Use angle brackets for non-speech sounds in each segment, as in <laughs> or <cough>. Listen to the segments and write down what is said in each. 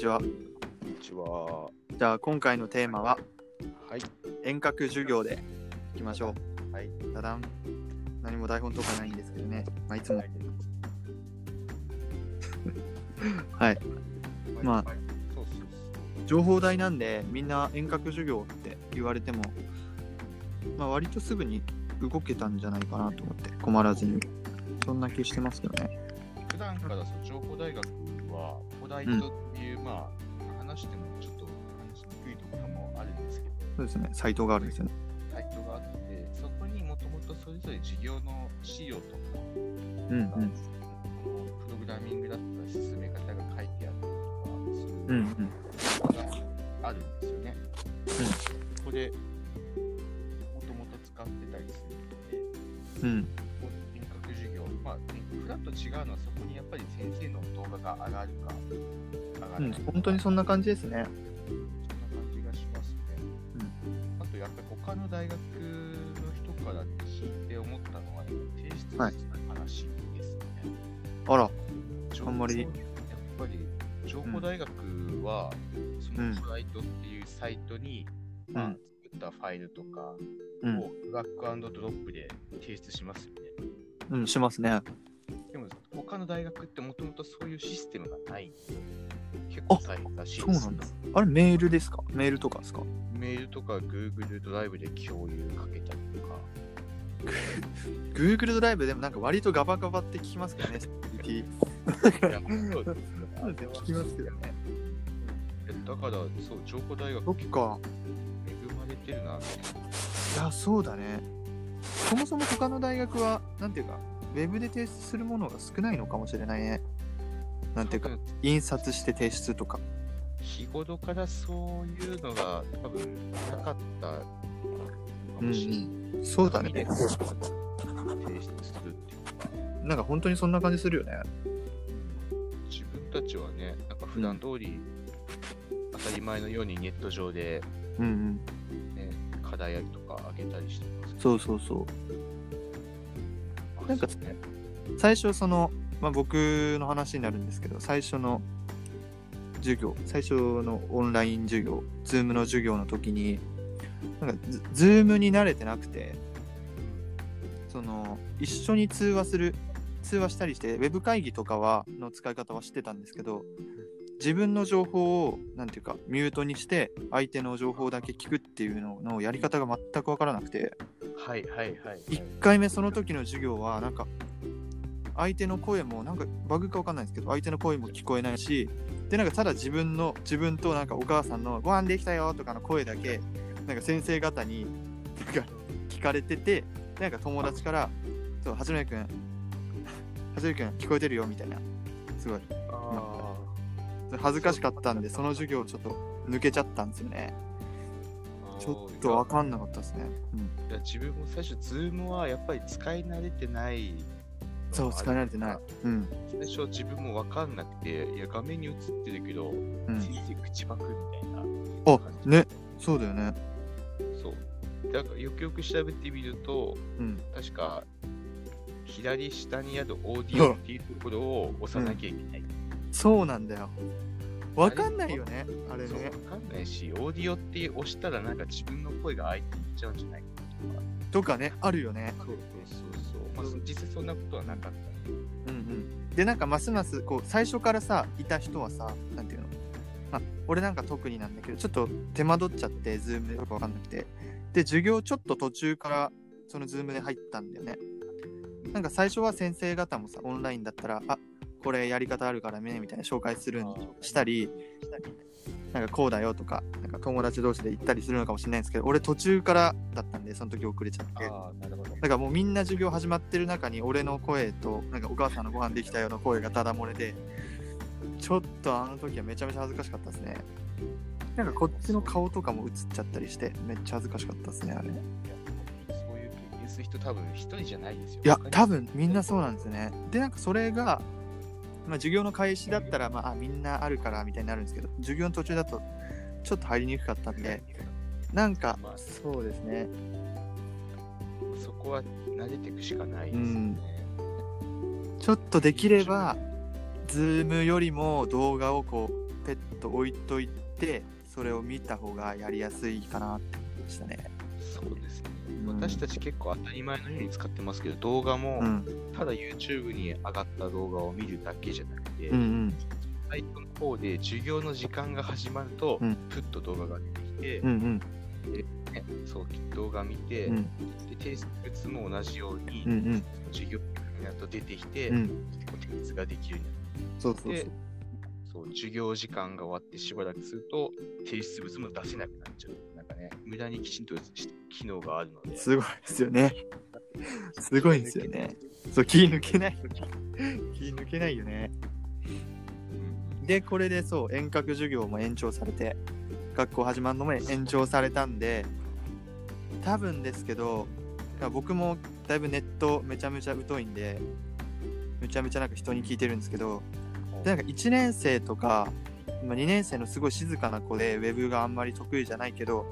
ちは。こんにちは。じゃあ今回のテーマははい。遠隔授業でいきましょはい。う。ただん。何も台本とかないんですけどね。まあ、いつも。はい。まあ情報大なんでみんな遠隔授業って言われても、まあ、割とすぐに動けたんじゃないかなと思って困らずに。そんな気してますけどね。普段から情報大学は、古代とっていう、まあ、話してもちょっと話しにくいところもあるんですけど、そうですね。サイトがあるんですよね。サイトがあって、そこにもともとそれぞれ授業の資料とか、うんうん。プログラミングだったり進め方が書いてあったりとか、そういううんうん。のがあるんですよね。そこで、もともと使ってたりするので、うん。遠隔授業、まあ、フラッと違うのはぱり先生の動画が上がるか、上がらうん本当にそんな感じですね。そんな感じがしますね。あとやっぱり他の大学の人から聞いて思ったのは、提出はいの話ですね。あら、情あんまりやっぱり情報大学は、そうんのサイトっていうサイトに、まあうん作ったファイルとかうん。をドラッグアンドドロップで提出しますよね。うん、しますね。他の大学ってもともとそういうシステムがないんで、結構大変らしいです。そうなんだ。あれ、メールですか？メールとかですか？メールとか Google ドライブで共有かけたりとか、<laughs> Google ドライブでもなんか割とガバガバって聞きますけどね、セキュリテいやそうですねあれは聞きますけどね。だから、そう、情報大学ィ。そっか。恵まれてるなって。いや、そうだね。そもそも他の大学は、なんていうか、ウェブで提出するものが少ないのかもしれないね。なんていうか印刷して提出とか。日頃からそういうのが多分なかったかもしれない。そうだね。提出するっていうなんか本当にそんな感じするよね。自分たちはね、なんか普段通り、当たり前のようにネット上で、うんうん。ね、課題とか上げたりしてます。そうそうそう。なんかね、最初その、まあ、僕の話になるんですけど最初の授業最初のオンライン授業 Zoom の授業の時になんかズ Zoom に慣れてなくてその一緒に通話する通話したりしてウェブ会議とかはの使い方は知ってたんですけど自分の情報をなんていうかミュートにして相手の情報だけ聞くっていうののやり方が全く分からなくてはいはいはい、はい。1回目その時の授業はなんか相手の声もなんかバグかわかんないんですけど相手の声も聞こえないしでなんかただ自分の自分となんかお母さんの「ご飯できたよ」とかの声だけなんか先生方になんか聞かれててでなんか友達から「そうはじめくんはじめくん聞こえてるよ」みたいな。すごい。あ恥ずかしかったんでその授業ちょっと抜けちゃったんですよね。ーちょっとわかんなかったですね、うん、いや自分も最初、Zoom はやっぱり使い慣れてない。そう使い慣れてないうん最初自分もわかんなくて、いや画面に映ってるけど、うん先生口パクみたいなあ。ねそうだよねそう。だからよくよく調べてみると、うん確か左下にあるオーディオっていうところを押さなきゃいけない。そうなんだよ。わかんないよね、あれそう、ねわ。かんないし、オーディオって押したらなんか自分の声が相手に行っちゃうんじゃないかとかね、あるよね。とか。そうそうそう。まあ、実際そんなことはなかった。うんうん。で、なんかますます、こう、最初からさ、いた人はさ、なんていうの？まあ、俺なんか特になんだけど、ちょっと手間取っちゃって、ズームでよくわかんなくて。で、授業ちょっと途中から、そのズームで入ったんだよね。なんか最初は先生方もさ、オンラインだったら、あこれやり方あるからね、みたいな紹介するんしたり、なんかこうだよとか、なんか友達同士で行ったりするのかもしれないんですけど、俺途中からだったんで、その時遅れちゃって。だからもうみんな授業始まってる中に俺の声となんかお母さんのご飯できたような声がただ漏れでちょっとあの時はめちゃめちゃ恥ずかしかったですね。なんかこっちの顔とかも映っちゃったりしてめっちゃ恥ずかしかったですねあれ。そういう経験する人多分一人じゃないですよ。や多分みんなそうなんですね。でなんかそれがまあ授業の開始だったらまああみんなあるからみたいになるんですけど授業の途中だとちょっと入りにくかったんでなんかまあそうですねそこは慣れていくしかないですよね。ちょっとできれば、ズームよりも動画をこう、ペット置いといてそれを見た方がやりやすいかなって思いましたね。そうですね。うん。私たち結構当たり前のように使ってますけど、動画もうん。ただ YouTube に上がった動画を見るだけじゃなくて、うんうん。サイトの方で授業の時間が始まると、うん。ふっと動画が出てきて、うんうん。ねそう動画見て、うん。で提出物も同じように、うんうん。授業になると出てきて、うん。提出ができるよそうそううそう。になる。そう授業時間が終わってしばらくすると提出物も出せなくなっちゃう。なんかね、無駄にきちんとし機能があるので。すごいですよね。<laughs> すごいですよね。そう気抜けない。気抜けないよね。うんでこれでそう遠隔授業も延長されて学校始まるのも延長されたんで多分ですけど僕もだいぶネットめちゃめちゃ疎いんでめちゃめちゃなんか人に聞いてるんですけどでなんか1年生とかまあ2年生のすごい静かな子でウェブがあんまり得意じゃないけど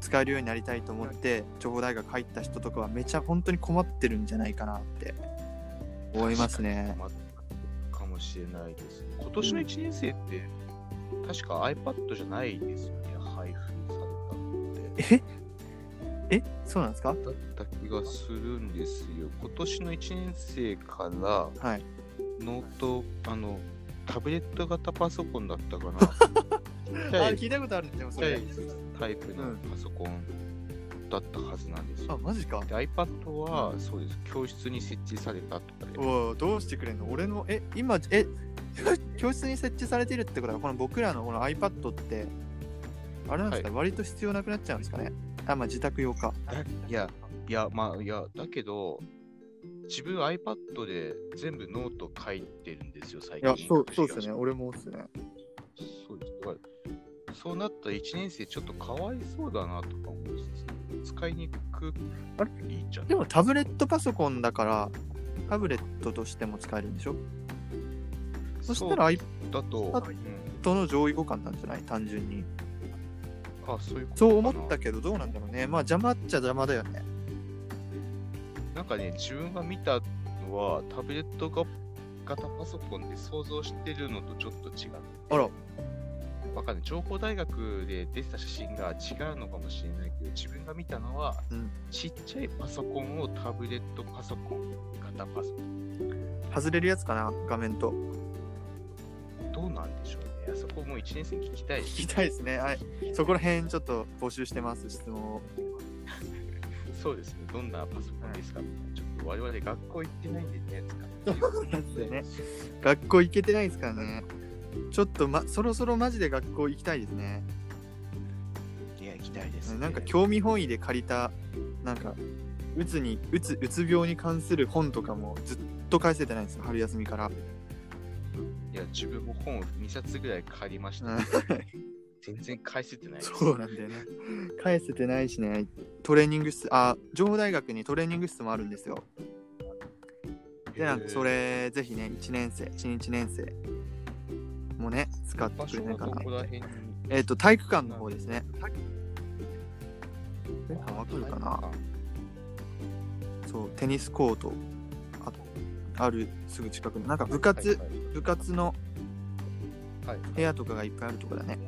使えるようになりたいと思って情報大学入った人とかはめちゃ本当に困ってるんじゃないかなって思いますね。まかもしれないです。今年の1年生って、確か iPad じゃないですよね、配布されたのって。え？え？そうなんですか？だった気がするんですよ。今年の1年生からはい。ノート、あの、タブレット型パソコンだったかな。<laughs> あ聞いたことあるんですよ、それ。タイプのパソコンだったはずなんですあ、よ。マジか。で iPad は、そうです、教室に設置されたとかで。おお、どうしてくれんの？俺の、え、今、え、<laughs> 教室に設置されてるってことは、この僕らのこの iPad って、あれなんですか、割と必要なくなっちゃうんですかね？あ、まあ自宅用か。だいや、いや、まあ、いや、だけど、自分 iPad で全部ノート書いてるんですよ、最いや、近。そう、そうですよね。俺もですね。そうです。だからそうなったら1年生ちょっとかわいそうだなとか思いつつ、使いにくあいいじゃん。でもタブレットパソコンだから、タブレットとしても使えるんでしょ？そしたら iPad だと、あうん、の上位互換なんじゃない？単純に。あ、そういうことそう思ったけど、どうなんだろうね。まあ邪魔っちゃ邪魔だよね。なんかね、自分が見たのは、タブレットが型パソコンで想像してるのとちょっと違う。あら、わかんない。情報大学で出てた写真が違うのかもしれないけど、自分が見たのは、うんちっちゃいパソコンをタブレットパソコン、型パソコン。外れるやつかな画面と。どうなんでしょうね。あそこもう1年生に聞きたい。聞きたいですね。はい。そこら辺ちょっと募集してます、質問を。そうですね。どんなパソコンですか、ちょっと我々学校行ってないんでね、使ってね <laughs> 学校行けてないですからね。ちょっと、ま、そろそろマジで学校行きたいですね。いや、行きたいです、ね。なんか興味本位で借りた、なんか、うつに、うつ、うつ病に関する本とかもずっと返せてないんですよ、春休みから。いや、自分も本2冊ぐらい借りました、う <laughs> ん全然返せてない。そうなんだよね。返せてないしね、トレーニング室、あ、情報大学にトレーニング室もあるんですよ。で、なんかそれ、ぜひね、1年生、新1年生もね、使ってくれないかなえっ、と、体育館の方ですね。えあわかるかなそう、テニスコートああるすぐ近くの、なんか部活、はいはい部活のはい部屋とかがいっぱいあるとこだね。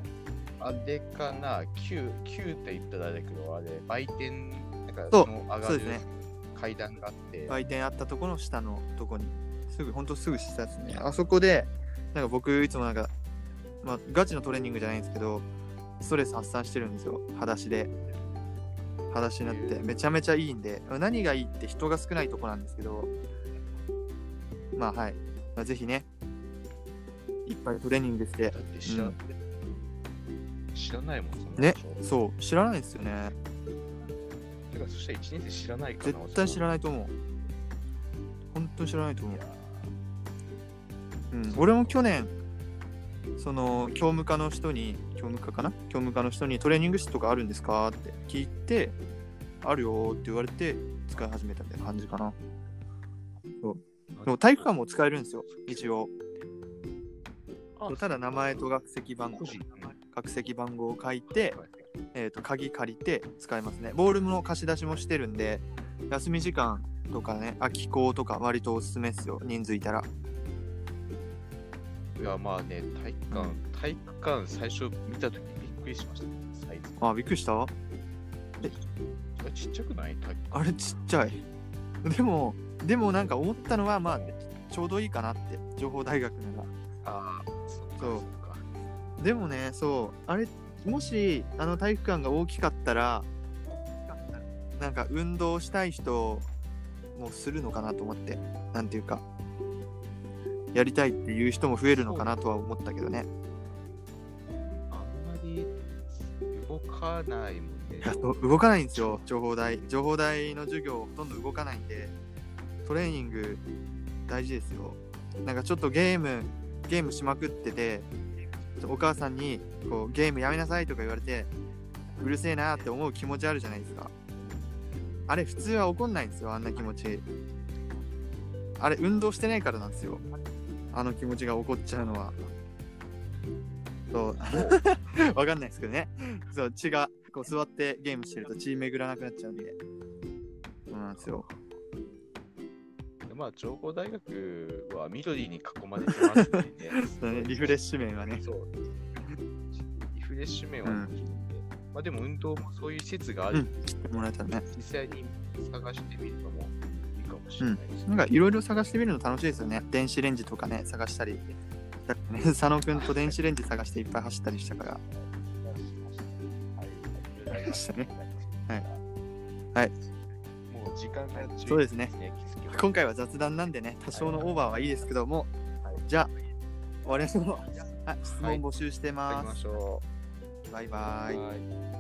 あれかな、9、9って言ったらあれだけど、あれ、売店、なんかそうの上がるそうですね。階段があって、売店あったところの下のとこに、すぐ、ほんとすぐ下ですね。あそこで、なんか僕いつもなんか、まあ、ガチのトレーニングじゃないんですけど、ストレス発散してるんですよ、裸足で。裸足になって、めちゃめちゃいいんで、何がいいって人が少ないとこなんですけど、まあはい、まあ、ぜひね、いっぱいトレーニングして。だ、って知ら,、ないもん、そんなねそう、知らないですよね。てか、そしたら1年生知らないかな。絶対知らないと思う。本当に知らないと思う。うん、俺も去年その教務課の人に教務課かな？教務課の人にトレーニング室とかあるんですかって聞いてあるよって言われて使い始めたみたいな感じかな。でも体育館も使えるんですよ一応。あただ名前と学籍番号。個人学籍番号を書いて、はい。えー、と鍵借りて使えますね。ボールの貸し出しもしてるんで休み時間とかね空き校とか割とおすすめですよ。人数いたら。えいや、まあね、体育館、体育館最初見たときびっくりしました。ね、サイズ。あ、びっくりした？あちっちゃくない？あれちっちゃい。でも、でもなんか思ったのは、まあ、ちょうどいいかなって、情報大学なら。ああ、そう。でもね、そう、あれ、もし、あの体育館が大きかったら、なんか運動したい人もするのかなと思って、なんていうか、やりたいっていう人も増えるのかなとは思ったけどね。あんまり動かないもんね動かないんですよ、情報大。情報大の授業、ほとんど動かないんで、トレーニング大事ですよ。なんかちょっとゲーム、ゲームしまくってて、お母さんにこうゲームやめなさいとか言われて、うるせえなって思う気持ちあるじゃないですか。あれ、普通は怒んないんですよ、あんな気持ち。あれ、運動してないからなんですよ。あの気持ちが起こっちゃうのは。そう。<laughs> わかんないですけどね。そう、血がこう座ってゲームしてると血巡らなくなっちゃうんで。そうなんですよ。まあ、情報大学は緑に囲まれてますんでね <laughs> リフレッシュ面はね。そう。リフレッシュ面はできるんで、まあでも運動もそういう施設があるんで、来てもらえたらね。実際に探してみるのもいいかもしれないですなんかいろいろ探してみるの楽しいですよね。電子レンジとかね、探したり。ね佐野くんと電子レンジ探していっぱい走ったりしたから。<laughs> はい。はい。はい。もう時間が11そうですね今回は雑談なんでね、多少のオーバーはいいですけども、はいじゃあ、終わりましょう。はい、質問募集してま。ますしょバイバイ。